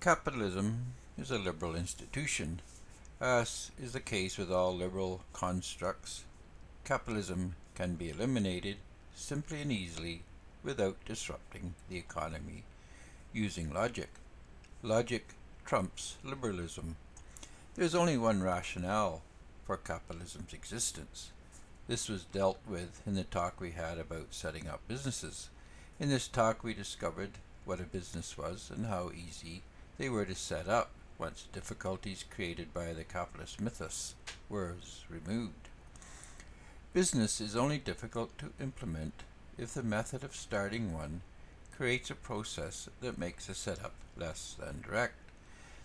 Capitalism is a liberal institution. As is the case with all liberal constructs, capitalism can be eliminated simply and easily without disrupting the economy using logic. Logic trumps liberalism. There is only one rationale for capitalism's existence. This was dealt with in the talk we had about setting up businesses. In this talk, we discovered what a business was and how easy they were to set up once difficulties created by the capitalist mythos were removed. Business is only difficult to implement if the method of starting one creates a process that makes the setup less than direct.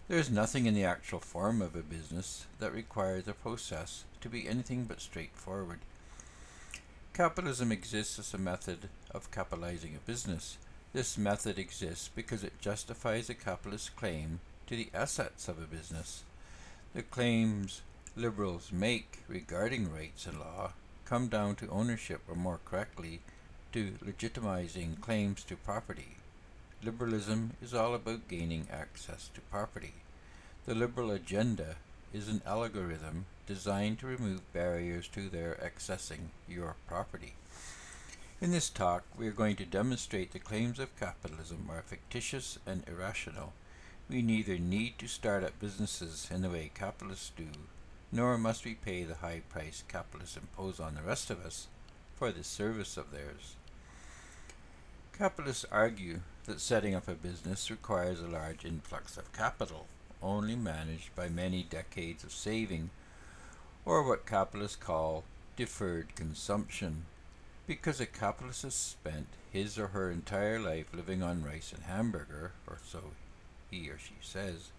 There is nothing in the actual form of a business that requires a process to be anything but straightforward. Capitalism exists as a method of capitalizing a business. This method exists because it justifies a capitalist claim to the assets of a business. The claims liberals make regarding rights and law come down to ownership, or more correctly, to legitimizing claims to property. Liberalism is all about gaining access to property. The liberal agenda is an algorithm designed to remove barriers to their accessing your property. In this talk, we are going to demonstrate the claims of capitalism are fictitious and irrational. We neither need to start up businesses in the way capitalists do, nor must we pay the high price capitalists impose on the rest of us for this service of theirs. Capitalists argue that setting up a business requires a large influx of capital, only managed by many decades of saving, or what capitalists call deferred consumption. Because a capitalist has spent his or her entire life living on rice and hamburger, or so he or she says,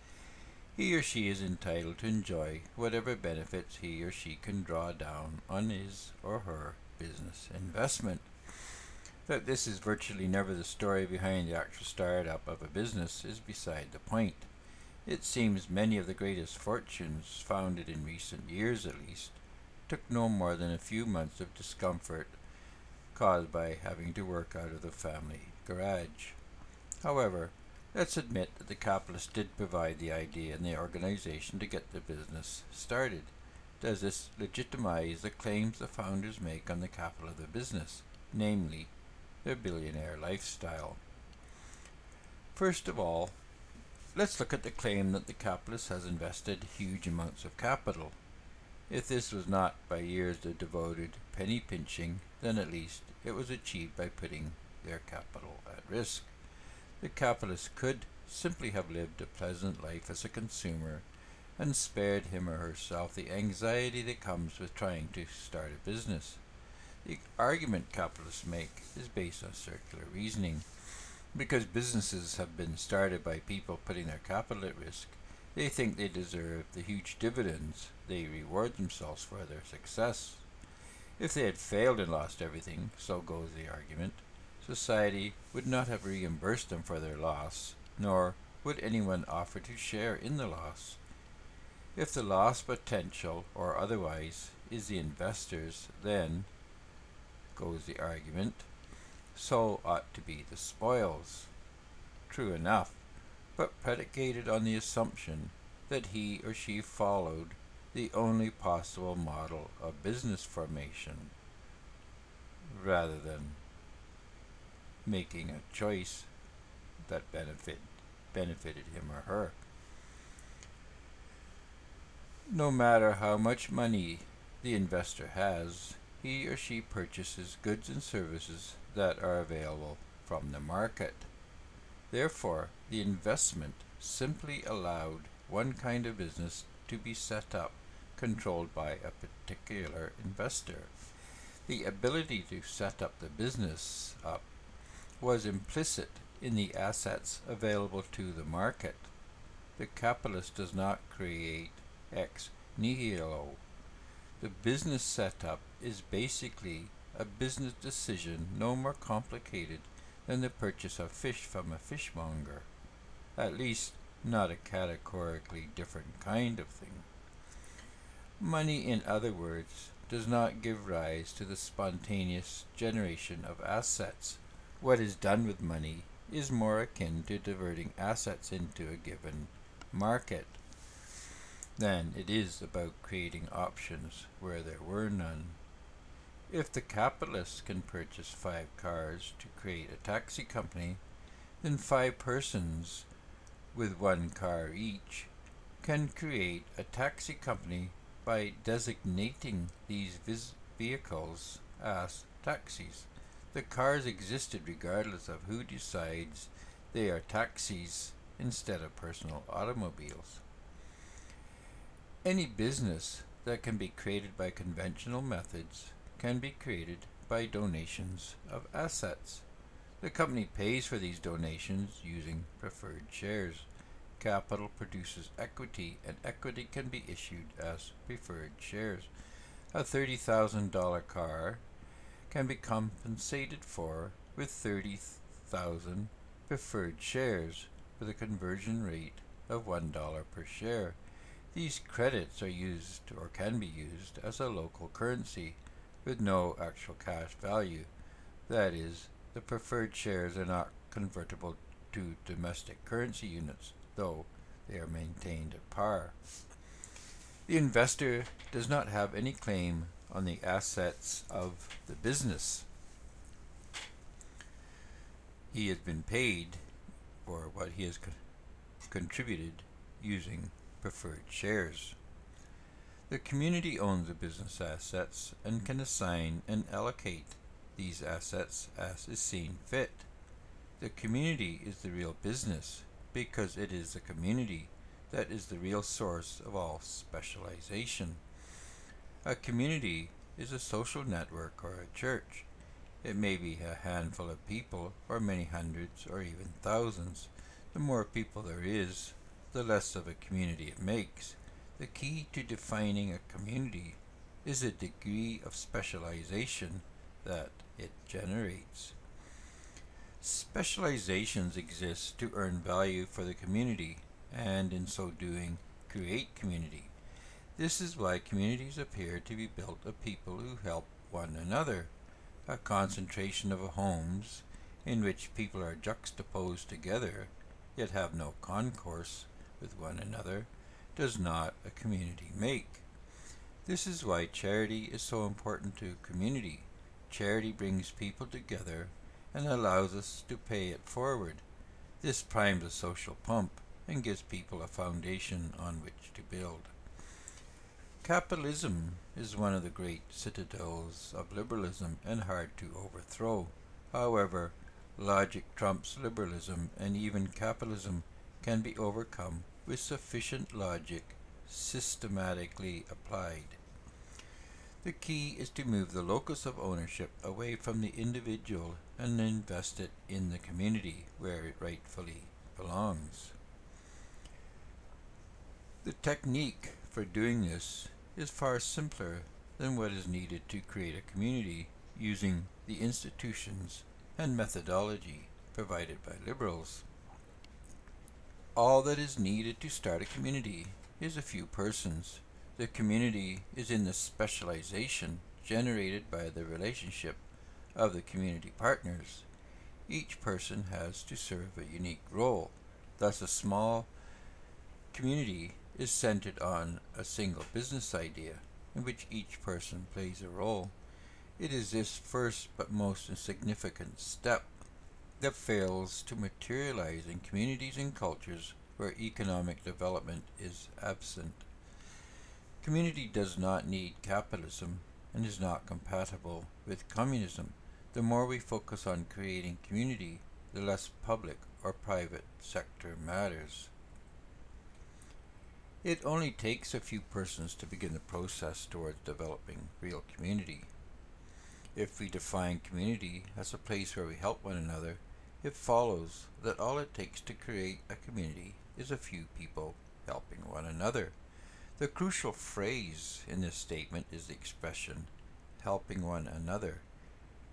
he or she is entitled to enjoy whatever benefits he or she can draw down on his or her business investment. That this is virtually never the story behind the actual start-up of a business is beside the point. It seems many of the greatest fortunes, founded in recent years at least, took no more than a few months of discomfort caused by having to work out of the family garage. However, let's admit that the capitalists did provide the idea and the organization to get the business started. Does this legitimize the claims the founders make on the capital of the business, namely their billionaire lifestyle. First of all, let's look at the claim that the capitalist has invested huge amounts of capital. If this was not by years of devoted penny pinching, then at least it was achieved by putting their capital at risk. The capitalist could simply have lived a pleasant life as a consumer and spared him or herself the anxiety that comes with trying to start a business. The argument capitalists make is based on circular reasoning. Because businesses have been started by people putting their capital at risk, they think they deserve the huge dividends they reward themselves for their success. If they had failed and lost everything, so goes the argument, society would not have reimbursed them for their loss, nor would anyone offer to share in the loss. If the loss potential or otherwise is the investor's, then goes the argument, so ought to be the spoils. True enough, but predicated on the assumption that he or she followed the only possible model of business formation, rather than making a choice that benefit, benefited him or her. No matter how much money the investor has, he or she purchases goods and services that are available from the market. Therefore, the investment simply allowed one kind of business to be set up, controlled by a particular investor. The ability to set up the business up was implicit in the assets available to the market. The capitalist does not create ex nihilo the business setup is basically a business decision no more complicated than the purchase of fish from a fishmonger. At least, not a categorically different kind of thing. Money, in other words, does not give rise to the spontaneous generation of assets. What is done with money is more akin to diverting assets into a given market than it is about creating options where there were none. If the capitalists can purchase five cars to create a taxi company, then five persons with one car each can create a taxi company by designating these vehicles as taxis. The cars existed regardless of who decides they are taxis instead of personal automobiles. Any business that can be created by conventional methods can be created by donations of assets. The company pays for these donations using preferred shares. Capital produces equity, and equity can be issued as preferred shares. A $30,000 car can be compensated for with 30,000 preferred shares with a conversion rate of $1 per share. These credits are used or can be used as a local currency with no actual cash value. That is, the preferred shares are not convertible to domestic currency units, though they are maintained at par. The investor does not have any claim on the assets of the business. He has been paid for what he has co contributed using preferred shares. The community owns the business assets and can assign and allocate these assets as is seen fit. The community is the real business because it is the community that is the real source of all specialization. A community is a social network or a church. It may be a handful of people or many hundreds or even thousands. The more people there is, the less of a community it makes. The key to defining a community is the degree of specialization that it generates. Specializations exist to earn value for the community and in so doing create community. This is why communities appear to be built of people who help one another. A concentration of homes in which people are juxtaposed together yet have no concourse with one another does not a community make. This is why charity is so important to a community. Charity brings people together and allows us to pay it forward. This primes a social pump and gives people a foundation on which to build. Capitalism is one of the great citadels of liberalism and hard to overthrow. However, logic trumps liberalism and even capitalism can be overcome with sufficient logic systematically applied. The key is to move the locus of ownership away from the individual and invest it in the community where it rightfully belongs. The technique for doing this is far simpler than what is needed to create a community using the institutions and methodology provided by liberals. All that is needed to start a community is a few persons. The community is in the specialization generated by the relationship of the community partners. Each person has to serve a unique role. Thus, a small community is centered on a single business idea in which each person plays a role. It is this first but most insignificant step that fails to materialize in communities and cultures where economic development is absent. Community does not need capitalism and is not compatible with communism. The more we focus on creating community, the less public or private sector matters. It only takes a few persons to begin the process towards developing real community. If we define community as a place where we help one another, it follows that all it takes to create a community is a few people helping one another. The crucial phrase in this statement is the expression helping one another.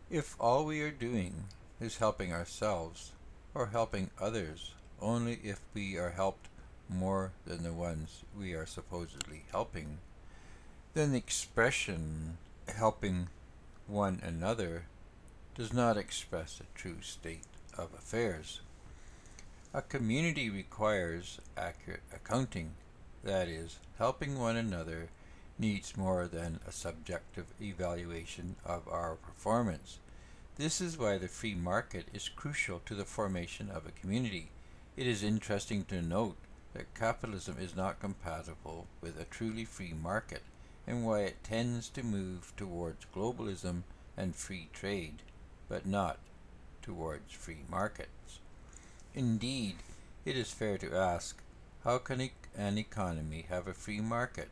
If all we are doing is helping ourselves or helping others only if we are helped more than the ones we are supposedly helping, then the expression helping one another does not express a true state of affairs. A community requires accurate accounting. That is, helping one another needs more than a subjective evaluation of our performance. This is why the free market is crucial to the formation of a community. It is interesting to note that capitalism is not compatible with a truly free market and why it tends to move towards globalism and free trade, but not towards free markets. Indeed, it is fair to ask how can an economy have a free market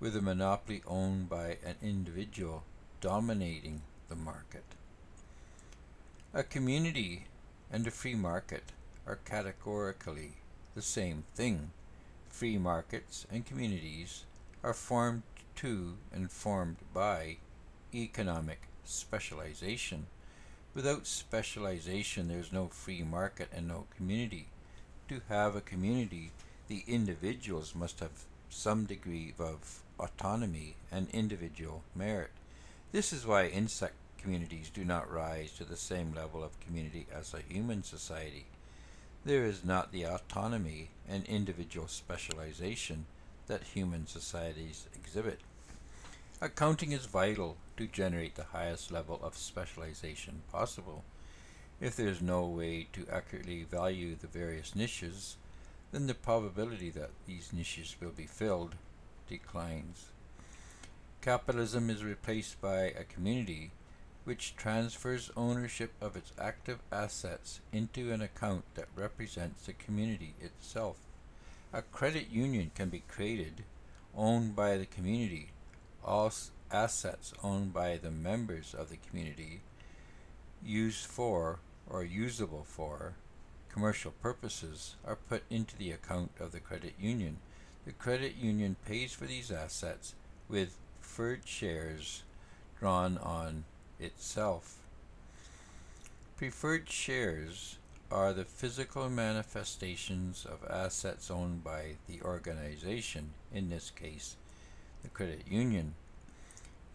with a monopoly owned by an individual dominating the market? A community and a free market are categorically the same thing. Free markets and communities are formed to and formed by economic specialization. Without specialization, there is no free market and no community. To have a community, the individuals must have some degree of autonomy and individual merit. This is why insect communities do not rise to the same level of community as a human society. There is not the autonomy and individual specialization that human societies exhibit. Accounting is vital to generate the highest level of specialization possible. If there is no way to accurately value the various niches, then the probability that these niches will be filled declines. Capitalism is replaced by a community which transfers ownership of its active assets into an account that represents the community itself. A credit union can be created, owned by the community. Assets owned by the members of the community, used for or usable for commercial purposes, are put into the account of the credit union. The credit union pays for these assets with preferred shares drawn on itself. Preferred shares are the physical manifestations of assets owned by the organization, in this case, the credit union.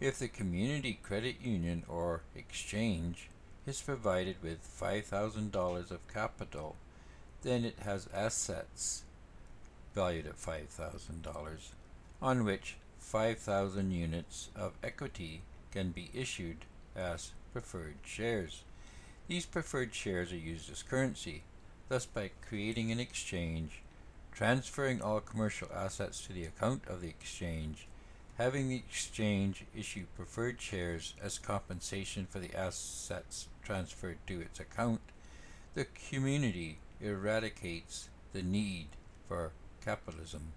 If the community credit union or exchange is provided with $5,000 of capital, then it has assets valued at $5,000 on which 5,000 units of equity can be issued as preferred shares. These preferred shares are used as currency. Thus, by creating an exchange, transferring all commercial assets to the account of the exchange, having the exchange issue preferred shares as compensation for the assets transferred to its account, the community eradicates the need for capitalism.